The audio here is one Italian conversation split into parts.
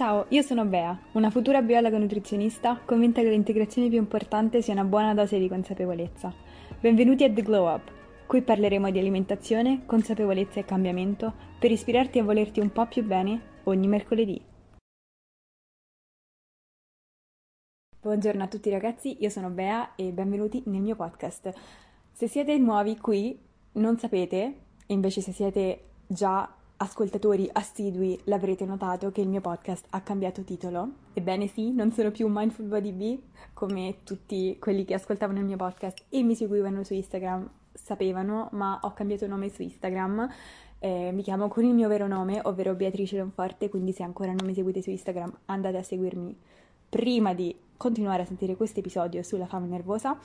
Ciao, io sono Bea, una futura biologa nutrizionista convinta che l'integrazione più importante sia una buona dose di consapevolezza. Benvenuti a The Glow Up. Qui parleremo di alimentazione, consapevolezza e cambiamento per ispirarti a volerti un po' più bene ogni mercoledì. Buongiorno a tutti ragazzi, io sono Bea e benvenuti nel mio podcast. Se siete nuovi qui, non sapete, invece se siete già ascoltatori assidui l'avrete notato che il mio podcast ha cambiato titolo. Ebbene sì, non sono più Mindful Body Bee come tutti quelli che ascoltavano il mio podcast e mi seguivano su Instagram sapevano, ma ho cambiato nome su Instagram. Eh, mi chiamo con il mio vero nome, ovvero Beatrice Lonforte, quindi se ancora non mi seguite su Instagram andate a seguirmi prima di continuare a sentire questo episodio sulla fame nervosa.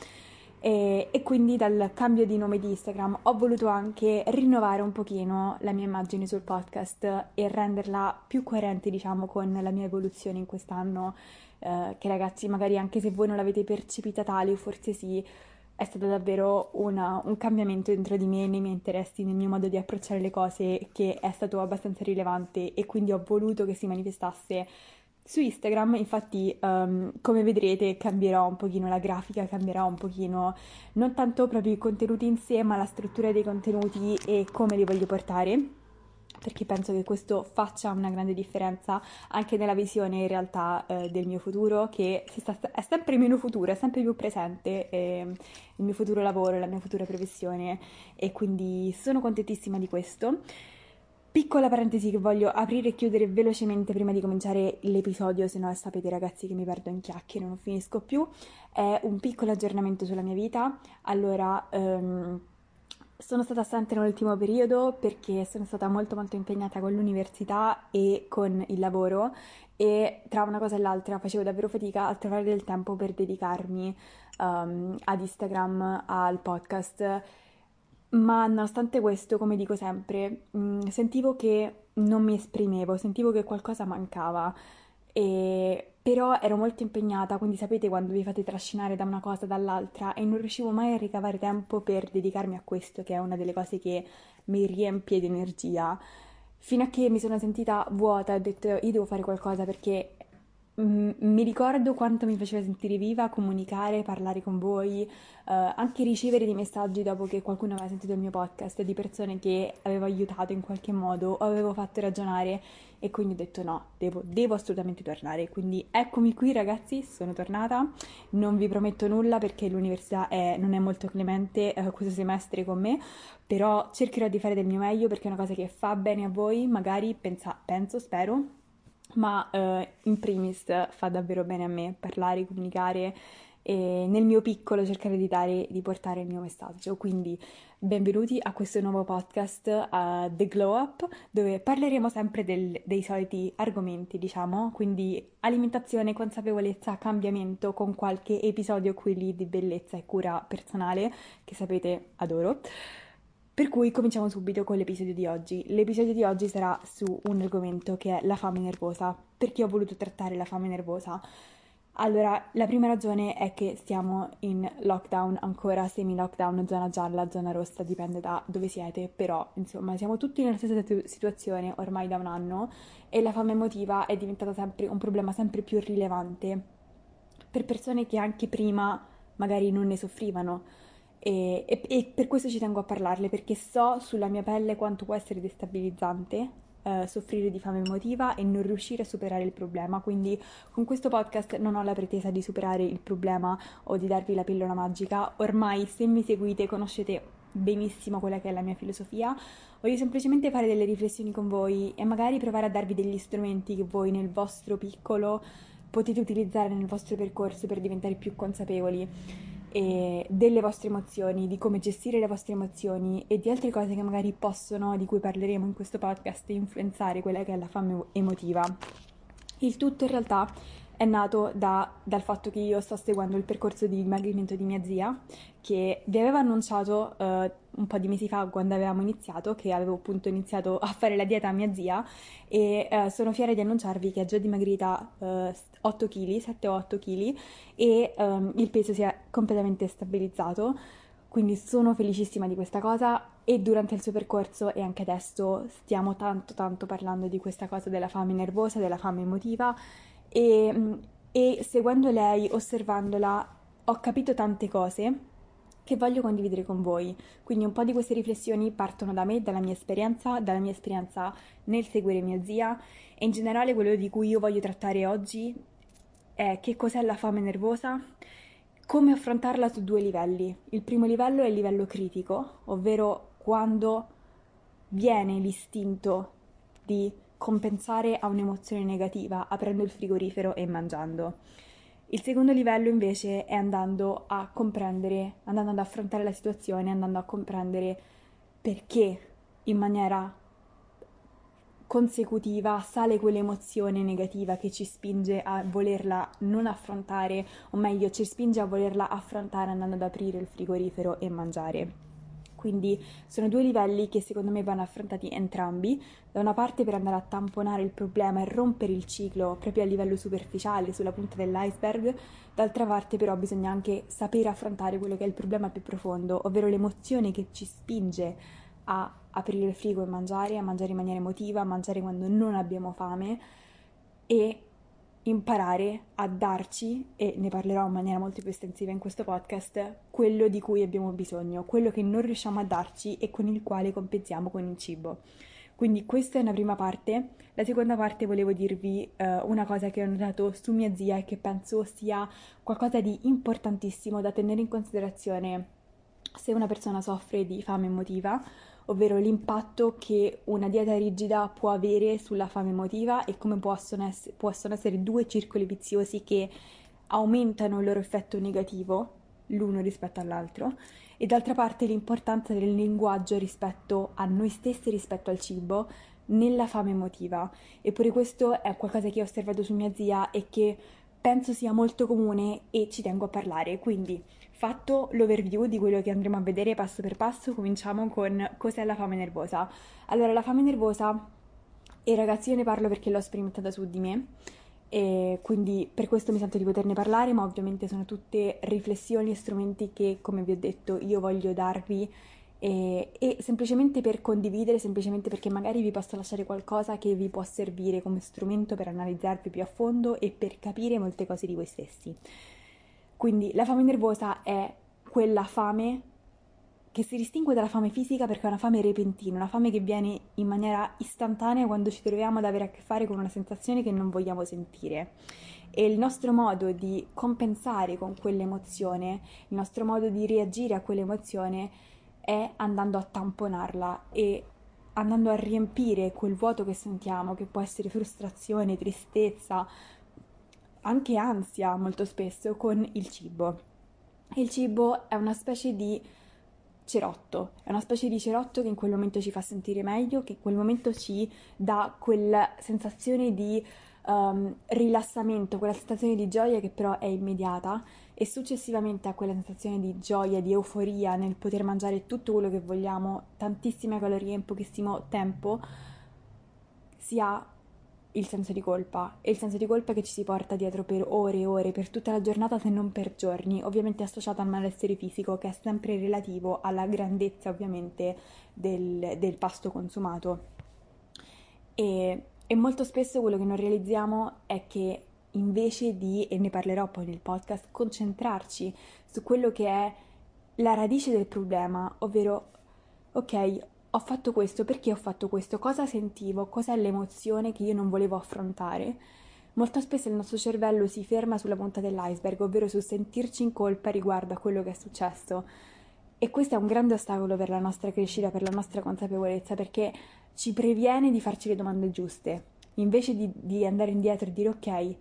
E, e, quindi dal cambio di nome di Instagram ho voluto anche rinnovare un pochino la mia immagine sul podcast e renderla più coerente diciamo con la mia evoluzione in quest'anno eh, che ragazzi magari anche se voi non l'avete percepita tale o forse sì è stato davvero una, un cambiamento dentro di me, nei miei interessi, nel mio modo di approcciare le cose che è stato abbastanza rilevante e quindi ho voluto che si manifestasse su Instagram, infatti, um, come vedrete, cambierò un pochino la grafica, cambierà un pochino non tanto proprio i contenuti in sé, ma la struttura dei contenuti e come li voglio portare, perché penso che questo faccia una grande differenza anche nella visione in realtà eh, del mio futuro, che sta, è sempre meno futuro, è sempre più presente, eh, il mio futuro lavoro, la mia futura professione e quindi sono contentissima di questo. Piccola parentesi che voglio aprire e chiudere velocemente prima di cominciare l'episodio, se no sapete ragazzi che mi perdo in chiacchiere, non finisco più. È un piccolo aggiornamento sulla mia vita. Allora, um, sono stata assente nell'ultimo periodo perché sono stata molto molto impegnata con l'università e con il lavoro e tra una cosa e l'altra facevo davvero fatica a trovare del tempo per dedicarmi um, ad Instagram, al podcast ma nonostante questo, come dico sempre, mh, mm, sentivo che non mi esprimevo, sentivo che qualcosa mancava, e... però ero molto impegnata, quindi sapete quando vi fate trascinare da una cosa dall'altra e non riuscivo mai a ricavare tempo per dedicarmi a questo, che è una delle cose che mi riempie di energia, fino a che mi sono sentita vuota e ho detto io devo fare qualcosa perché mi ricordo quanto mi faceva sentire viva comunicare, parlare con voi, eh, anche ricevere dei messaggi dopo che qualcuno aveva sentito il mio podcast, di persone che avevo aiutato in qualche modo o avevo fatto ragionare e quindi ho detto no, devo, devo assolutamente tornare. Quindi eccomi qui ragazzi, sono tornata, non vi prometto nulla perché l'università è, non è molto clemente eh, questo semestre con me, però cercherò di fare del mio meglio perché è una cosa che fa bene a voi, magari pensa, penso, spero ma eh, in primis fa davvero bene a me parlare, comunicare e nel mio piccolo cercare di, dare, di portare il mio messaggio. Quindi benvenuti a questo nuovo podcast uh, The Glow Up, dove parleremo sempre del, dei soliti argomenti, diciamo, quindi alimentazione, consapevolezza, cambiamento, con qualche episodio qui lì di bellezza e cura personale, che sapete adoro. Per cui cominciamo subito con l'episodio di oggi. L'episodio di oggi sarà su un argomento che è la fame nervosa. Perché ho voluto trattare la fame nervosa? Allora, la prima ragione è che stiamo in lockdown, ancora semi-lockdown, zona gialla, zona rossa, dipende da dove siete, però insomma siamo tutti nella stessa situazione ormai da un anno e la fame emotiva è diventata sempre un problema sempre più rilevante per persone che anche prima magari non ne soffrivano e, e, e, per questo ci tengo a parlarle perché so sulla mia pelle quanto può essere destabilizzante eh, soffrire di fame emotiva e non riuscire a superare il problema. Quindi con questo podcast non ho la pretesa di superare il problema o di darvi la pillola magica. Ormai se mi seguite conoscete benissimo quella che è la mia filosofia. Voglio semplicemente fare delle riflessioni con voi e magari provare a darvi degli strumenti che voi nel vostro piccolo potete utilizzare nel vostro percorso per diventare più consapevoli delle vostre emozioni, di come gestire le vostre emozioni e di altre cose che magari possono, di cui parleremo in questo podcast, influenzare quella che è la fame emotiva. Il tutto in realtà è nato da, dal fatto che io sto seguendo il percorso di dimagrimento di mia zia, che vi avevo annunciato uh, un po' di mesi fa quando avevamo iniziato, che avevo appunto iniziato a fare la dieta a mia zia e uh, sono fiera di annunciarvi che è già dimagrita uh, 8 kg, 7 8 kg e um, il peso si è completamente stabilizzato. quindi sono felicissima di questa cosa e durante il suo percorso e anche adesso stiamo tanto tanto parlando di questa cosa della fame nervosa, della fame emotiva e, e seguendo lei, osservandola, ho capito tante cose che voglio condividere con voi. Quindi un po' di queste riflessioni partono da me, dalla mia esperienza, dalla mia esperienza nel seguire mia zia e in generale quello di cui io voglio trattare oggi è che cos'è la fame nervosa come affrontarla su due livelli. Il primo livello è il livello critico, ovvero quando viene l'istinto di compensare a un'emozione negativa aprendo il frigorifero e mangiando. Il secondo livello invece è andando a comprendere, andando ad affrontare la situazione, andando a comprendere perché in maniera consecutiva sale quell'emozione negativa che ci spinge a volerla non affrontare, o meglio, ci spinge a volerla affrontare andando ad aprire il frigorifero e mangiare. Quindi sono due livelli che secondo me vanno affrontati entrambi, da una parte per andare a tamponare il problema e rompere il ciclo proprio a livello superficiale, sulla punta dell'iceberg, d'altra parte però bisogna anche sapere affrontare quello che è il problema più profondo, ovvero l'emozione che ci spinge a aprire il frigo e mangiare, a mangiare in maniera emotiva, a mangiare quando non abbiamo fame e imparare a darci, e ne parlerò in maniera molto più estensiva in questo podcast, quello di cui abbiamo bisogno, quello che non riusciamo a darci e con il quale compensiamo con il cibo. Quindi questa è una prima parte. La seconda parte volevo dirvi uh, una cosa che ho notato su mia zia e che penso sia qualcosa di importantissimo da tenere in considerazione se una persona soffre di fame emotiva ovvero l'impatto che una dieta rigida può avere sulla fame emotiva e come possono, ess- possono essere due circoli viziosi che aumentano il loro effetto negativo l'uno rispetto all'altro e d'altra parte l'importanza del linguaggio rispetto a noi stessi rispetto al cibo nella fame emotiva. Eppure questo è qualcosa che ho osservato su mia zia e che penso sia molto comune e ci tengo a parlare. Quindi Fatto l'overview di quello che andremo a vedere passo per passo, cominciamo con cos'è la fame nervosa. Allora, la fame nervosa, e ragazzi io ne parlo perché l'ho sperimentata su di me, e quindi per questo mi sento di poterne parlare, ma ovviamente sono tutte riflessioni e strumenti che, come vi ho detto, io voglio darvi e, e, semplicemente per condividere, semplicemente perché magari vi posso lasciare qualcosa che vi può servire come strumento per analizzarvi più a fondo e per capire molte cose di voi stessi. Quindi la fame nervosa è quella fame che si distingue dalla fame fisica perché è una fame repentina, una fame che viene in maniera istantanea quando ci troviamo ad avere a che fare con una sensazione che non vogliamo sentire. E il nostro modo di compensare con quell'emozione, il nostro modo di reagire a quell'emozione è andando a tamponarla e andando a riempire quel vuoto che sentiamo, che può essere frustrazione, tristezza, anche ansia molto spesso con il cibo. Il cibo è una specie di cerotto, è una specie di cerotto che in quel momento ci fa sentire meglio, che in quel momento ci dà quella sensazione di um, rilassamento, quella sensazione di gioia che però è immediata e successivamente a quella sensazione di gioia, di euforia nel poter mangiare tutto quello che vogliamo, tantissime calorie in pochissimo tempo, si ha il senso di colpa e il senso di colpa che ci si porta dietro per ore e ore, per tutta la giornata se non per giorni, ovviamente associato al malessere fisico che è sempre relativo alla grandezza ovviamente del, del pasto consumato. E, e molto spesso quello che non realizziamo è che invece di, e ne parlerò poi nel podcast, concentrarci su quello che è la radice del problema, ovvero ok, ho fatto questo, perché ho fatto questo, cosa sentivo, cos'è l'emozione che io non volevo affrontare. Molto spesso il nostro cervello si ferma sulla punta dell'iceberg, ovvero sul sentirci in colpa riguardo a quello che è successo. E questo è un grande ostacolo per la nostra crescita, per la nostra consapevolezza, perché ci previene di farci le domande giuste. Invece di, di andare indietro e dire ok,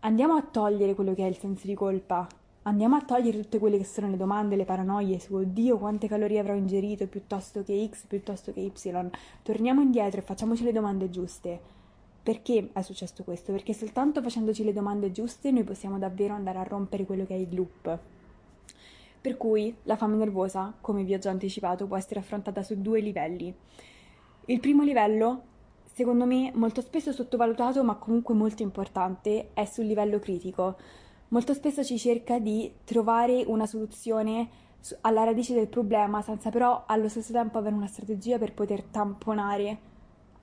andiamo a togliere quello che è il senso di colpa, Andiamo a togliere tutte quelle che sono le domande, le paranoie su oddio quante calorie avrò ingerito piuttosto che X piuttosto che Y. Torniamo indietro e facciamoci le domande giuste. Perché è successo questo? Perché soltanto facendoci le domande giuste noi possiamo davvero andare a rompere quello che è il loop. Per cui la fame nervosa, come vi ho già anticipato, può essere affrontata su due livelli. Il primo livello, secondo me molto spesso sottovalutato ma comunque molto importante, è sul livello critico Molto spesso ci cerca di trovare una soluzione alla radice del problema senza però allo stesso tempo avere una strategia per poter tamponare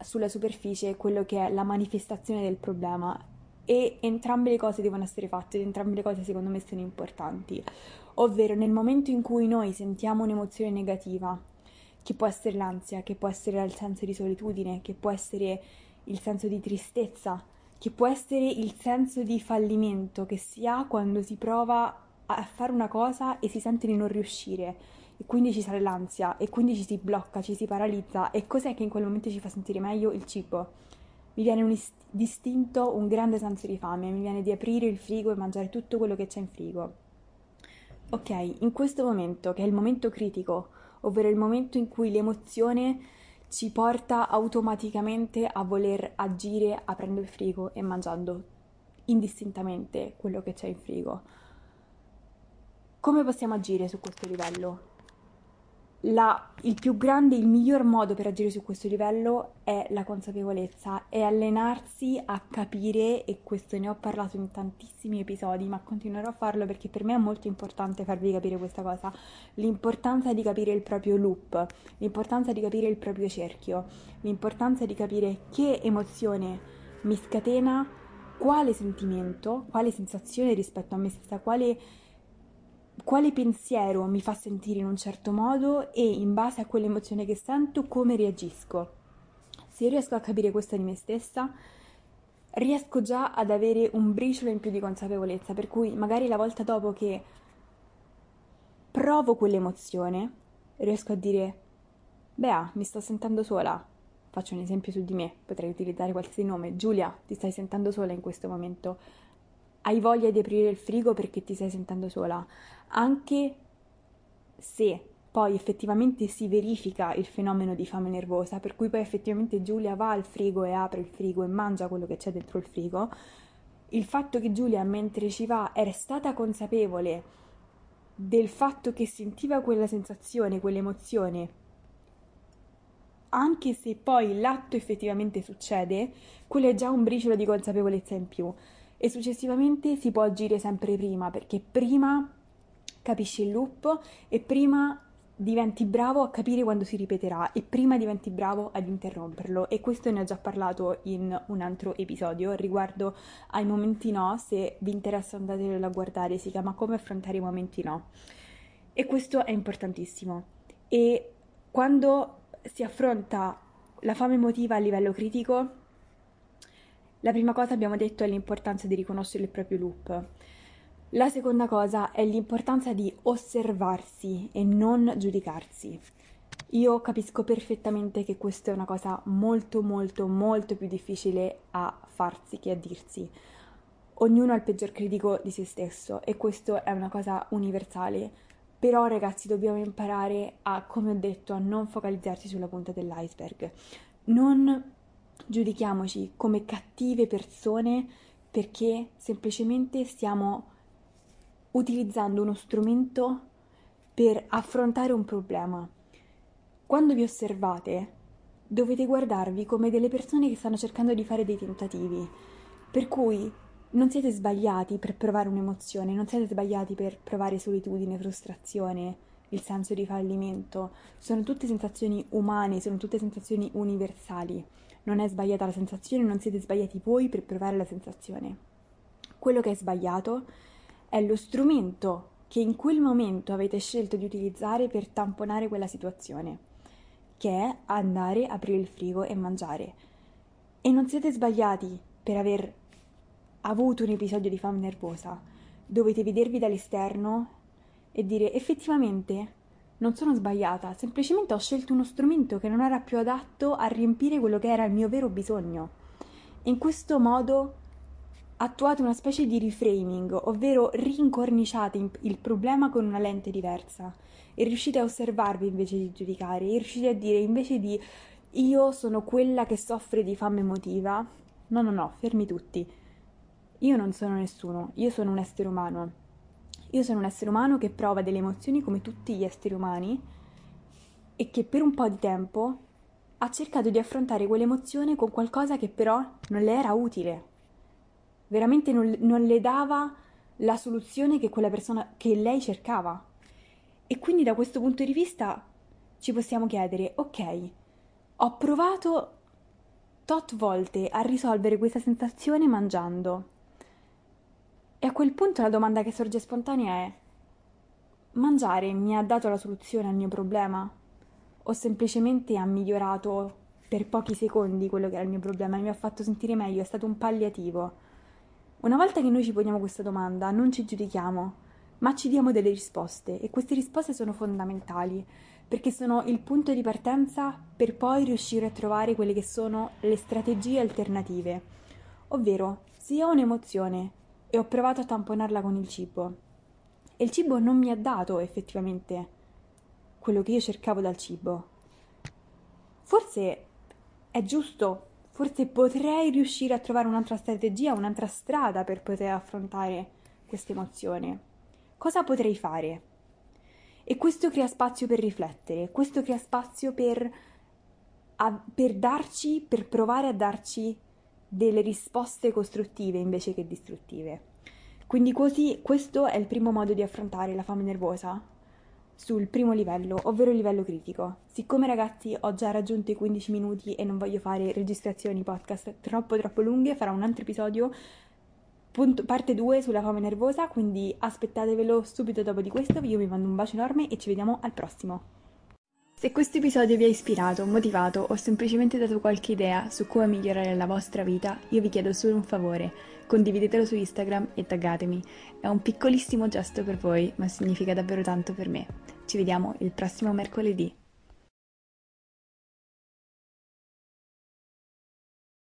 sulla superficie quello che è la manifestazione del problema. E entrambe le cose devono essere fatte ed entrambe le cose secondo me sono importanti. Ovvero nel momento in cui noi sentiamo un'emozione negativa che può essere l'ansia, che può essere il senso di solitudine, che può essere il senso di tristezza, che può essere il senso di fallimento che si ha quando si prova a fare una cosa e si sente di non riuscire e quindi ci sale l'ansia e quindi ci si blocca, ci si paralizza e cos'è che in quel momento ci fa sentire meglio? Il cibo. Mi viene un ist- distinto un grande senso di fame, mi viene di aprire il frigo e mangiare tutto quello che c'è in frigo. Ok, in questo momento, che è il momento critico, ovvero il momento in cui l'emozione ci porta automaticamente a voler agire aprendo il frigo e mangiando indistintamente quello che c'è in frigo. Come possiamo agire su questo livello? La, il più grande, il miglior modo per agire su questo livello è la consapevolezza, è allenarsi a capire, e questo ne ho parlato in tantissimi episodi, ma continuerò a farlo perché per me è molto importante farvi capire questa cosa, l'importanza di capire il proprio loop, l'importanza di capire il proprio cerchio, l'importanza di capire che emozione mi scatena, quale sentimento, quale sensazione rispetto a me stessa, quale quale pensiero mi fa sentire in un certo modo e in base a quell'emozione che sento come reagisco. Se io riesco a capire questo di me stessa, riesco già ad avere un briciolo in più di consapevolezza, per cui magari la volta dopo che provo quell'emozione, riesco a dire, Bea, mi sto sentendo sola. Faccio un esempio su di me, potrei utilizzare qualsiasi nome. Giulia, ti stai sentendo sola in questo momento hai voglia di aprire il frigo perché ti stai sentendo sola, anche se poi effettivamente si verifica il fenomeno di fame nervosa, per cui poi effettivamente Giulia va al frigo e apre il frigo e mangia quello che c'è dentro il frigo, il fatto che Giulia mentre ci va era stata consapevole del fatto che sentiva quella sensazione, quell'emozione, anche se poi l'atto effettivamente succede, quello è già un briciolo di consapevolezza in più e successivamente si può agire sempre prima perché prima capisci il loop e prima diventi bravo a capire quando si ripeterà e prima diventi bravo ad interromperlo. E questo ne ho già parlato in un altro episodio riguardo ai momenti no se vi interessa andatelo a guardare si chiama come affrontare i momenti no. E questo è importantissimo. E quando si affronta la fame emotiva a livello critico la prima cosa abbiamo detto è l'importanza di riconoscere il proprio loop. La seconda cosa è l'importanza di osservarsi e non giudicarsi. Io capisco perfettamente che questa è una cosa molto molto molto più difficile a farsi che a dirsi. Ognuno ha il peggior critico di se stesso e questo è una cosa universale. Però ragazzi dobbiamo imparare a, come ho detto, a non focalizzarsi sulla punta dell'iceberg. Non giudichiamoci come cattive persone perché semplicemente stiamo utilizzando uno strumento per affrontare un problema. Quando vi osservate, dovete guardarvi come delle persone che stanno cercando di fare dei tentativi, per cui non siete sbagliati per provare un'emozione, non siete sbagliati per provare solitudine, frustrazione, il senso di fallimento, sono tutte sensazioni umane, sono tutte sensazioni universali non è sbagliata la sensazione, non siete sbagliati voi per provare la sensazione. Quello che è sbagliato è lo strumento che in quel momento avete scelto di utilizzare per tamponare quella situazione, che è andare, aprire il frigo e mangiare. E non siete sbagliati per aver avuto un episodio di fame nervosa. Dovete vedervi dall'esterno e dire effettivamente non sono sbagliata, semplicemente ho scelto uno strumento che non era più adatto a riempire quello che era il mio vero bisogno. In questo modo attuate una specie di reframing, ovvero rincorniciate il problema con una lente diversa e riuscite a osservarvi invece di giudicare, e riuscite a dire invece di io sono quella che soffre di fame emotiva. No, no, no, fermi tutti. Io non sono nessuno, io sono un essere umano io sono un essere umano che prova delle emozioni come tutti gli esseri umani e che per un po' di tempo ha cercato di affrontare quell'emozione con qualcosa che però non le era utile. Veramente non, non le dava la soluzione che quella persona che lei cercava. E quindi da questo punto di vista ci possiamo chiedere, ok, ho provato tot volte a risolvere questa sensazione mangiando. E a quel punto la domanda che sorge spontanea è, mangiare mi ha dato la soluzione al mio problema? O semplicemente ha migliorato per pochi secondi quello che era il mio problema e mi ha fatto sentire meglio, è stato un palliativo? Una volta che noi ci poniamo questa domanda, non ci giudichiamo, ma ci diamo delle risposte e queste risposte sono fondamentali perché sono il punto di partenza per poi riuscire a trovare quelle che sono le strategie alternative. Ovvero, se ho un'emozione e ho provato a tamponarla con il cibo e il cibo non mi ha dato effettivamente quello che io cercavo dal cibo, forse è giusto forse potrei riuscire a trovare un'altra strategia, un'altra strada per poter affrontare questa emozione. Cosa potrei fare? E questo crea spazio per riflettere, questo crea spazio per, a, per darci, per provare a darci delle risposte costruttive invece che distruttive. Quindi così questo è il primo modo di affrontare la fame nervosa, sul primo livello, ovvero il livello critico. Siccome ragazzi ho già raggiunto i 15 minuti e non voglio fare registrazioni podcast troppo troppo lunghe, farò un altro episodio punto, parte 2 sulla fame nervosa, quindi aspettatevelo subito dopo di questo. Io vi mando un bacio enorme e ci vediamo al prossimo. Se questo episodio vi ha ispirato, motivato o semplicemente dato qualche idea su come migliorare la vostra vita, io vi chiedo solo un favore condividetelo su Instagram e taggatemi. È un piccolissimo gesto per voi, ma significa davvero tanto per me. Ci vediamo il prossimo mercoledì.